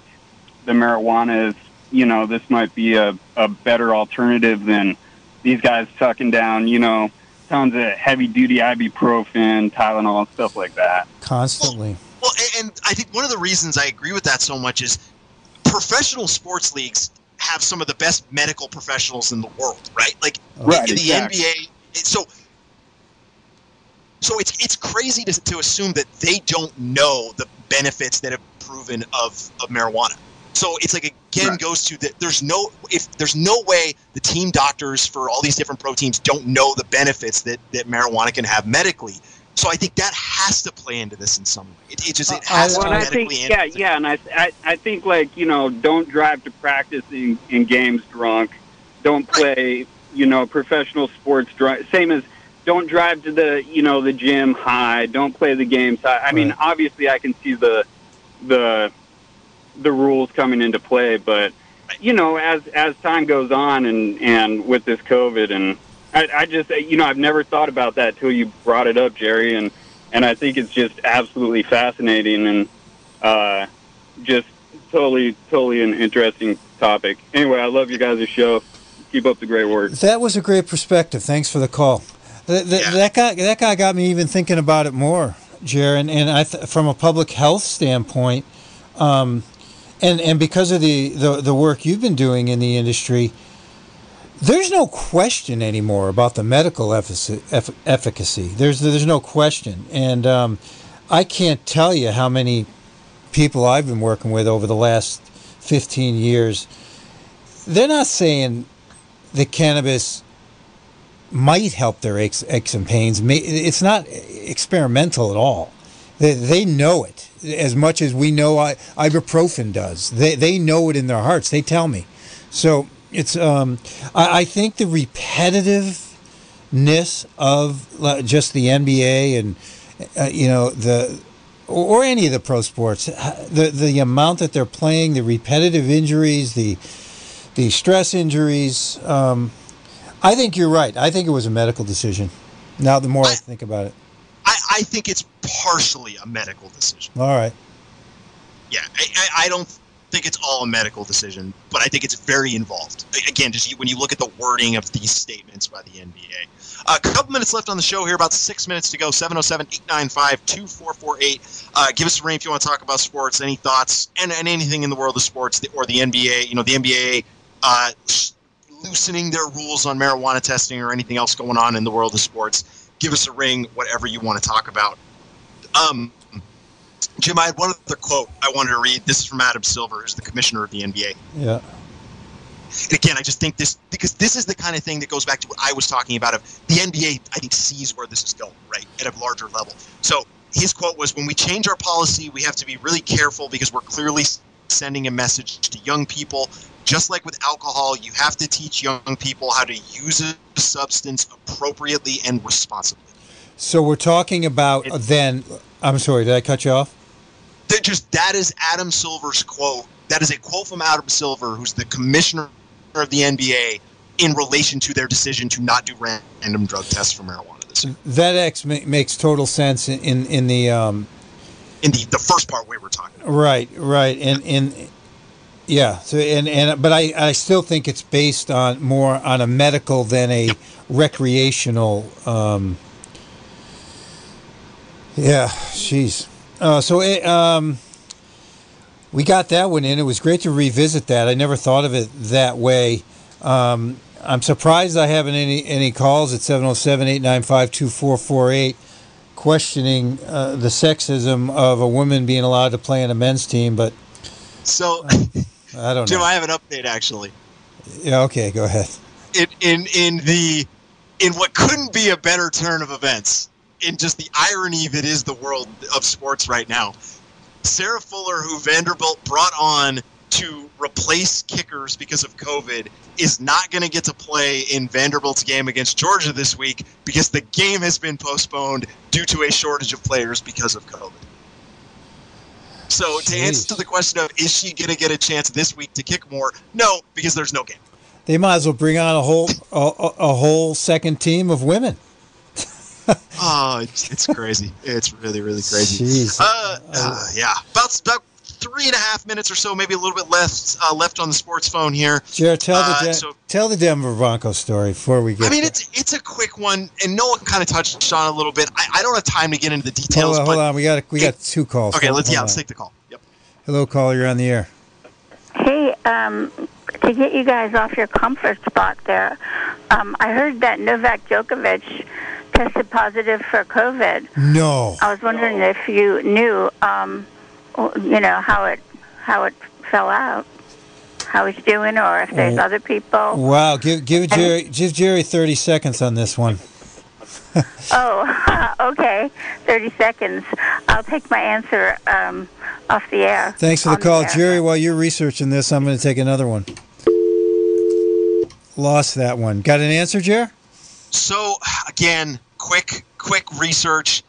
the marijuana as you know this might be a, a better alternative than these guys sucking down, you know, tons of heavy duty ibuprofen, Tylenol, stuff like that. Constantly. Well, a- and I think one of the reasons I agree with that so much is professional sports leagues have some of the best medical professionals in the world, right? Like Right, in the exactly. NBA. So, so it's it's crazy to, to assume that they don't know the benefits that have proven of, of marijuana. So it's like again Right. goes to that. There's no if there's no way the team doctors for all these different proteins don't know the benefits that that marijuana can have medically. So I think that has to play into this in some way. It, it just it Uh, has to Well, I think, yeah, yeah, and I, I, I think like you know, don't drive to practice in, in games drunk. Don't play, you know, professional sports drunk. Same as don't drive to the, you know, the gym high. Don't play the games high. I mean, obviously, I can see the, the, the rules coming into play, but you know, as as time goes on, and and with this COVID, and I, I just, you know, I've never thought about that till you brought it up, Jerry, and and I think it's just absolutely fascinating and uh, just totally, totally an interesting topic. Anyway, I love you guys' show. Keep up the great work. That was a great perspective. Thanks for the call. Th- th- Yeah. That guy, that guy got me even thinking about it more, Jaron. And I, th- from a public health standpoint, um, and and because of the, the the work you've been doing in the industry, there's no question anymore about the medical efficacy. There's there's no question, and um, I can't tell you how many people I've been working with over the last 15 years. They're not saying that cannabis might help their aches, aches and pains. It's not experimental at all. They, they know it as much as we know ibuprofen does. They, they know it in their hearts. They tell me. So it's um, I, I think the repetitiveness of uh, just the NBA and uh, you know the or, or any of the pro sports, the the amount that they're playing, the repetitive injuries, the the stress injuries. Um, I think you're right. I think it was a medical decision. Now, the more I, I- think about it, I, I think it's partially a medical decision. all right. Yeah, I, I, I don't think it's all a medical decision, but I think it's very involved. Again, just when you look at the wording of these statements by the NBA. a couple minutes left on the show here, about six minutes to go. 707 895 2448. Uh, Give us a ring if you want to talk about sports, any thoughts, and, and anything in the world of sports or the NBA. You know, the NBA uh, loosening their rules on marijuana testing or anything else going on in the world of sports. Give us a ring, whatever you want to talk about. Um, Jim, I had one other quote I wanted to read. This is from Adam Silver, who's the commissioner of the NBA. Yeah. And again, I just think this because this is the kind of thing that goes back to what I was talking about. Of the NBA, I think sees where this is going, right, at a larger level. So his quote was, "When we change our policy, we have to be really careful because we're clearly sending a message to young people. Just like with alcohol, you have to teach young people how to use a substance appropriately and responsibly." So we're talking about then. I'm sorry. Did I cut you off? That just that is Adam Silver's quote. That is a quote from Adam Silver, who's the commissioner of the NBA, in relation to their decision to not do random drug tests for marijuana this year. That X ma- makes total sense in in, in the um, In the, the first part we were talking about. right right and and yeah. So and and but I I still think it's based on more on a medical than a recreational. Um, yeah. Jeez. Uh, so it, um, we got that one in. It was great to revisit that. I never thought of it that way. Um, I'm surprised I haven't any any calls at 707-895-2448 questioning uh, the sexism of a woman being allowed to play in a men's team, but So, I don't Jim, know. I have an update actually. yeah, okay, go ahead. In in in the in what couldn't be a better turn of events, in just the irony that is the world of sports right now. Sarah Fuller, who Vanderbilt brought on to replace kickers because of COVID, is not going to get to play in Vanderbilt's game against Georgia this week because the game has been postponed due to a shortage of players because of COVID. So, to Jeez. answer the question of is she going to get a chance this week to kick more? No, because there's no game. They might as well bring on a whole a- a whole second team of women. Oh, it's, it's crazy. It's really, really crazy. Uh, uh, yeah. About, about three and a half minutes or so, maybe a little bit left uh, left on the sports phone here. Jared, tell Uh, the De- so- tell the Denver Broncos story before we get. I mean, there. it's it's a quick one, and Noah kind of touched on a little bit. I, I don't have time to get into the details, hold on, but hold on. We got we got two calls. okay, Hold- let's yeah, hold let's take the call. Yep. Hello, caller. You're on the air. Hey, um, to get you guys off your comfort spot there, um, I heard that Novak Djokovic tested positive for COVID. No. I was wondering if you knew, um, you know, how it how it fell out, how he's doing, or if there's Oh. other people. Wow. Give give Jerry give Jerry 30 seconds on this one. Oh, okay, thirty seconds. I'll take my answer um, off the air. Thanks for the call, air. Jerry. While you're researching this, I'm going to take another one. Lost that one. Got an answer, Jerry? So again, quick quick research.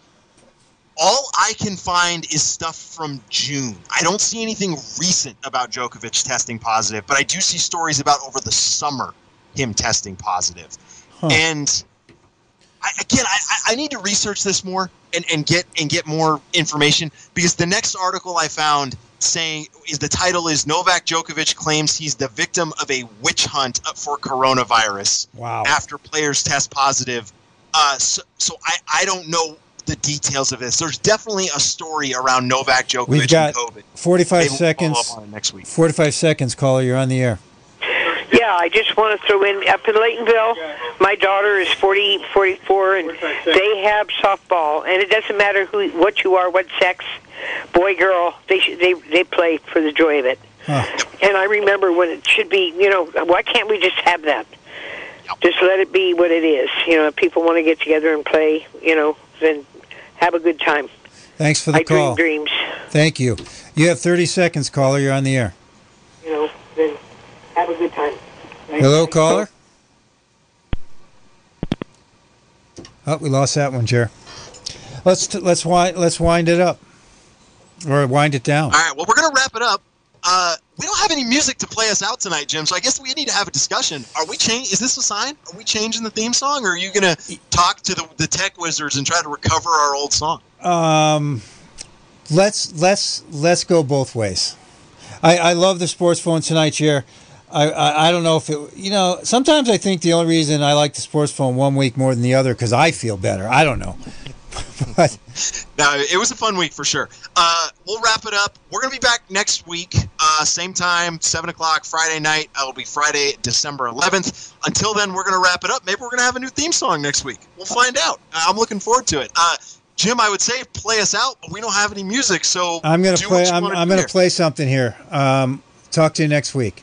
All I can find is stuff from June. I don't see anything recent about Djokovic testing positive, but I do see stories about over the summer him testing positive. Huh. And I, again, I, I- need to research this more and, and get and get more information because the next article I found saying is the title is Novak Djokovic claims he's the victim of a witch hunt for coronavirus Wow. after players test positive. Uh, so, so I, I don't know the details of this. There's definitely a story around Novak Djokovic We've got and COVID. 45 Maybe we'll seconds. up on it next week. 45 seconds, caller. You're on the air. Yeah, I just want to throw in up in Laytonville. My daughter is 40, 44, and they have softball, and it doesn't matter who, what you are, what sex, boy, girl. They sh- they they play for the joy of it. Huh. And I remember when it should be, you know, why can't we just have that? Just let it be what it is. You know, if people want to get together and play, you know, then have a good time. Thanks for the I call. dream dreams. Thank you. You have 30 seconds, caller. You're on the air. You know, then have a good time. Hello, caller. Oh, we lost that one, Jer. Let's t- let's wind let's wind it up, or wind it down. All right, well, we're going to wrap it up. Uh, we don't have any music to play us out tonight, Jim. So I guess we need to have a discussion. Are we change? Is this a sign? Are we changing the theme song, or are you going to talk to the, the tech wizards and try to recover our old song? Um, let's let's let's go both ways. I, I love the sports phone tonight, Jer. I, I I don't know if it you know sometimes I think the only reason I like the sports phone one week more than the other because I feel better. I don't know, but No, it was a fun week for sure. Uh, we'll wrap it up. We're going to be back next week, uh, same time, 7 o'clock Friday night. It'll be Friday, December 11th. Until then, we're going to wrap it up. Maybe we're going to have a new theme song next week. We'll find out. I'm looking forward to it. Uh, Jim, I would say play us out, but we don't have any music, so I'm gonna play. I'm, I'm gonna here. play something here. Um, talk to you next week.